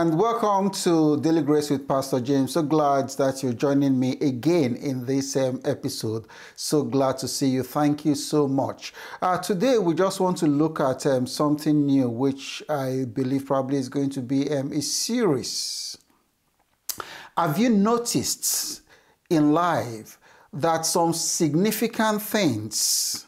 and welcome to Daily Grace with Pastor James. So glad that you're joining me again in this um, episode. So glad to see you. Thank you so much. Uh, today, we just want to look at um, something new, which I believe probably is going to be um, a series. Have you noticed in life that some significant things,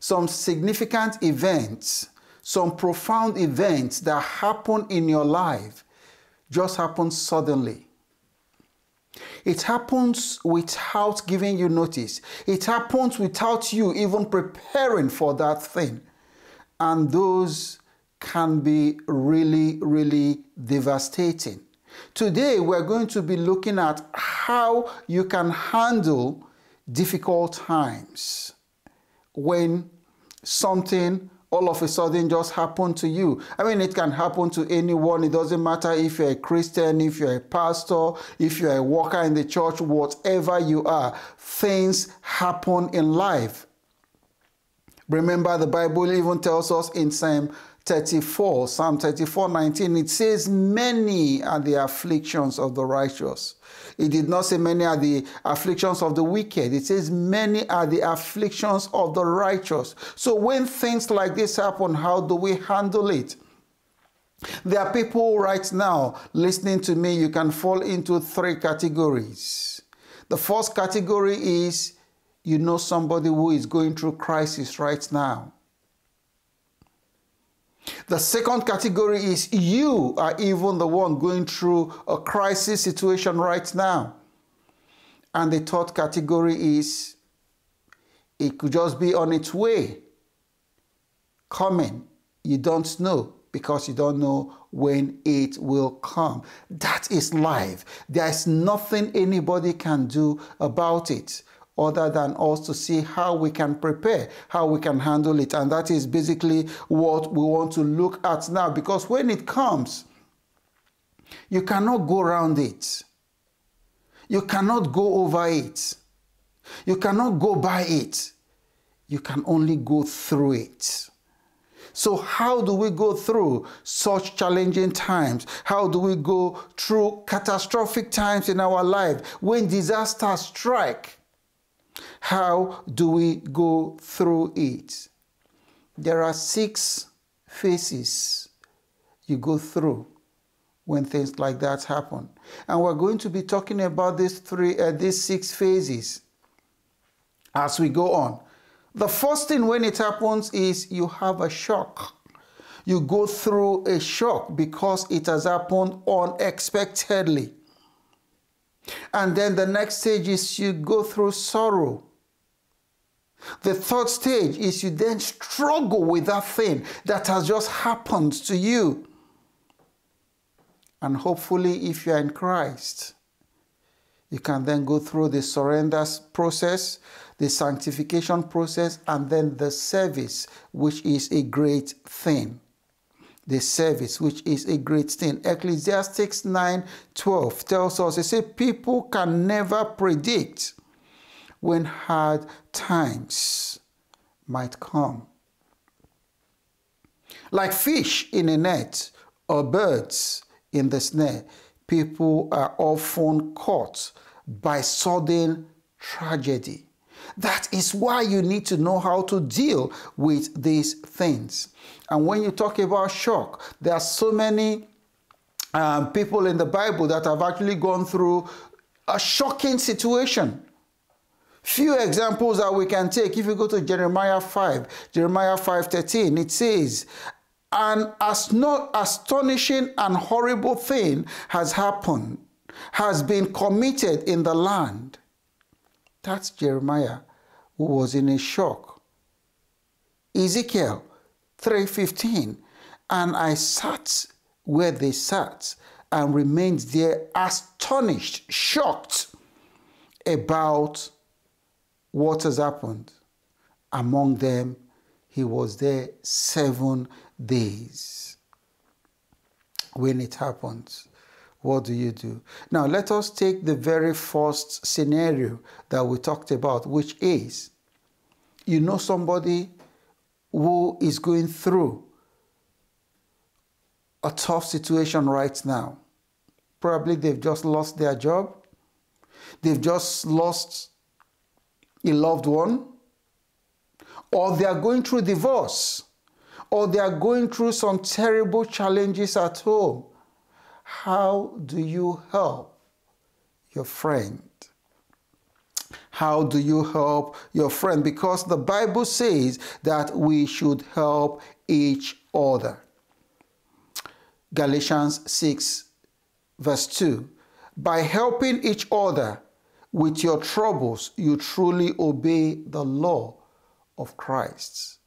some significant events, some profound events that happen in your life just happens suddenly. It happens without giving you notice. It happens without you even preparing for that thing. And those can be really, really devastating. Today, we're going to be looking at how you can handle difficult times when something all of a sudden just happen to you. I mean, it can happen to anyone. It doesn't matter if you're a Christian, if you're a pastor, if you're a worker in the church, whatever you are, things happen in life. Remember, the Bible even tells us in Psalm 34, Psalm 34 19, it says, Many are the afflictions of the righteous it did not say many are the afflictions of the wicked. It says many are the afflictions of the righteous. So when things like this happen, how do we handle it? There are people right now listening to me, you can fall into three categories. The first category is you know somebody who is going through crisis right now. The second category is you are even the one going through a crisis situation right now. And the third category is it could just be on its way, coming. You don't know because you don't know when it will come. That is life. There is nothing anybody can do about it other than us to see how we can prepare, how we can handle it. And that is basically what we want to look at now because when it comes, you cannot go around it. You cannot go over it. You cannot go by it. You can only go through it. So, how do we go through such challenging times? How do we go through catastrophic times in our life when disasters strike? How do we go through it? There are six phases you go through when things like that happen. And we're going to be talking about these three uh, these six phases as we go on. The first thing when it happens is you have a shock. You go through a shock because it has happened unexpectedly. And then the next stage is you go through sorrow. The third stage is you then struggle with that thing that has just happened to you. And hopefully, if you're in Christ, you can then go through the surrender process, the sanctification process, and then the service, which is a great thing. The service, which is a great thing. Ecclesiastes 9 12 tells us, it says, people can never predict when hard times might come. Like fish in a net or birds in the snare, people are often caught by sudden tragedy. That is why you need to know how to deal with these things. And when you talk about shock, there are so many um, people in the Bible that have actually gone through a shocking situation. Few examples that we can take. If you go to Jeremiah 5, Jeremiah 5:13, it says, An as not astonishing and horrible thing has happened, has been committed in the land. That's Jeremiah, who was in a shock. Ezekiel 3:15, and I sat where they sat and remained there astonished, shocked about what has happened? Among them, he was there seven days. When it happens, what do you do? Now, let us take the very first scenario that we talked about, which is you know somebody who is going through a tough situation right now. Probably they've just lost their job, they've just lost a loved one, or they are going through divorce, or they are going through some terrible challenges at home. How do you help your friend? How do you help your friend? Because the Bible says that we should help each other. Galatians 6, verse 2. By helping each other with your troubles, you truly obey the law of Christ.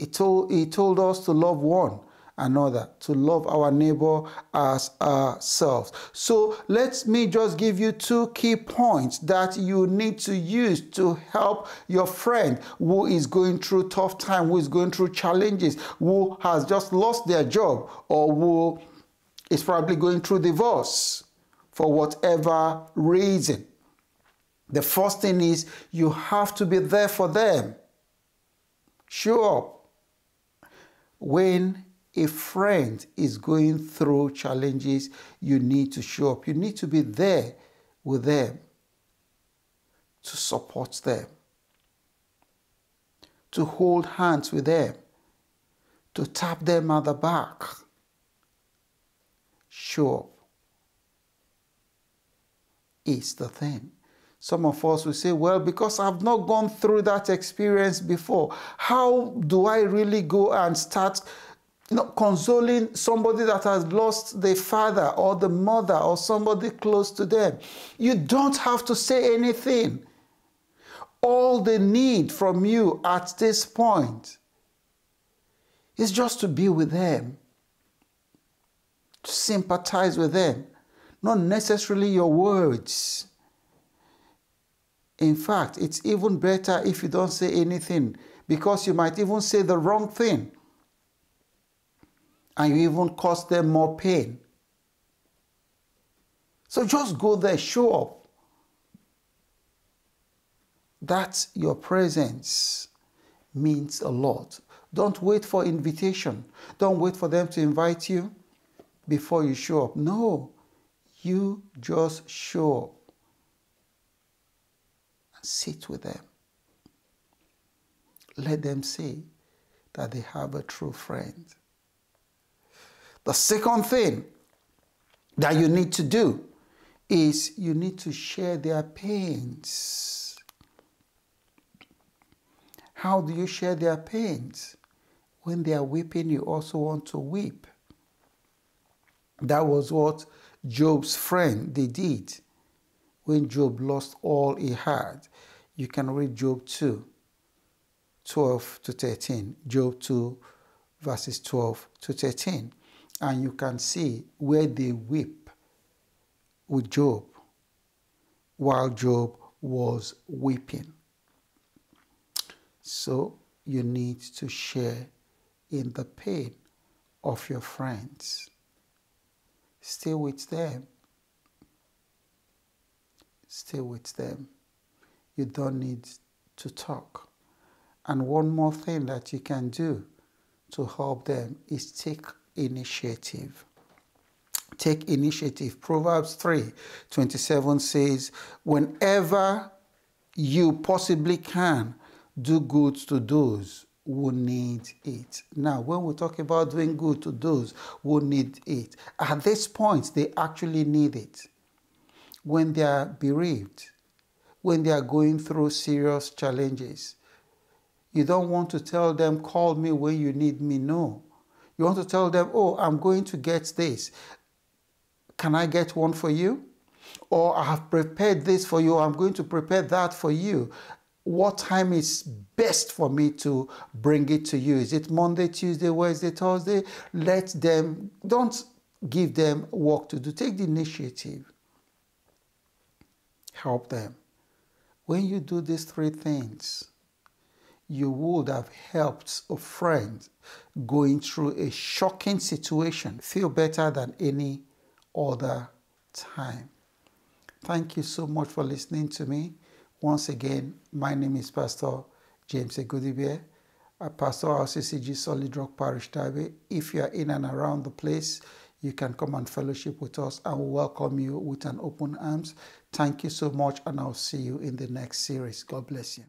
He told, he told us to love one another, to love our neighbor as ourselves. So let me just give you two key points that you need to use to help your friend who is going through tough time, who is going through challenges, who has just lost their job, or who is probably going through divorce for whatever reason. The first thing is you have to be there for them. Show up. When a friend is going through challenges, you need to show up. You need to be there with them to support them, to hold hands with them, to tap them on the back. Show up is the thing. Some of us will say, Well, because I've not gone through that experience before, how do I really go and start know, consoling somebody that has lost the father or the mother or somebody close to them. You don't have to say anything. All they need from you at this point is just to be with them, to sympathize with them, not necessarily your words. In fact, it's even better if you don't say anything because you might even say the wrong thing and you even cause them more pain. So just go there, show up. That your presence means a lot. Don't wait for invitation. Don't wait for them to invite you before you show up. No, you just show up and sit with them. Let them see that they have a true friend. The second thing that you need to do is you need to share their pains. How do you share their pains? When they are weeping, you also want to weep. That was what Job's friend they did when Job lost all he had. You can read Job 2, 12 to 13. Job 2, verses 12 to 13 and you can see where they weep with Job while Job was weeping. So you need to share in the pain of your friends. Stay with them. Stay with them. You don't need to talk. And one more thing that you can do to help them is take initiative. Take initiative. Proverbs 3 27 says, Whenever you possibly can, do good to those who need it. Now, when we talk about doing good to those who need it, at this point, they actually need it. When they are bereaved, when they are going through serious challenges, you don't want to tell them, call me when you need me. No. You want to tell them, oh, I'm going to get this. Can I get one for you? Or I have prepared this for you. I'm going to prepare that for you. What time is best for me to bring it to you? Is it Monday, Tuesday, Wednesday, Thursday? Let them, don't give them work to do. Take the initiative. Help them. When you do these three things, you would have helped a friend going through a shocking situation feel better than any other time. Thank you so much for listening to me. Once again, my name is Pastor James Egudibie. at Pastor RCCG Solid Rock Parish, Taibe. If you are in and around the place, you can come and fellowship with us and we welcome you with an open arms. Thank you so much, and I'll see you in the next series. God bless you.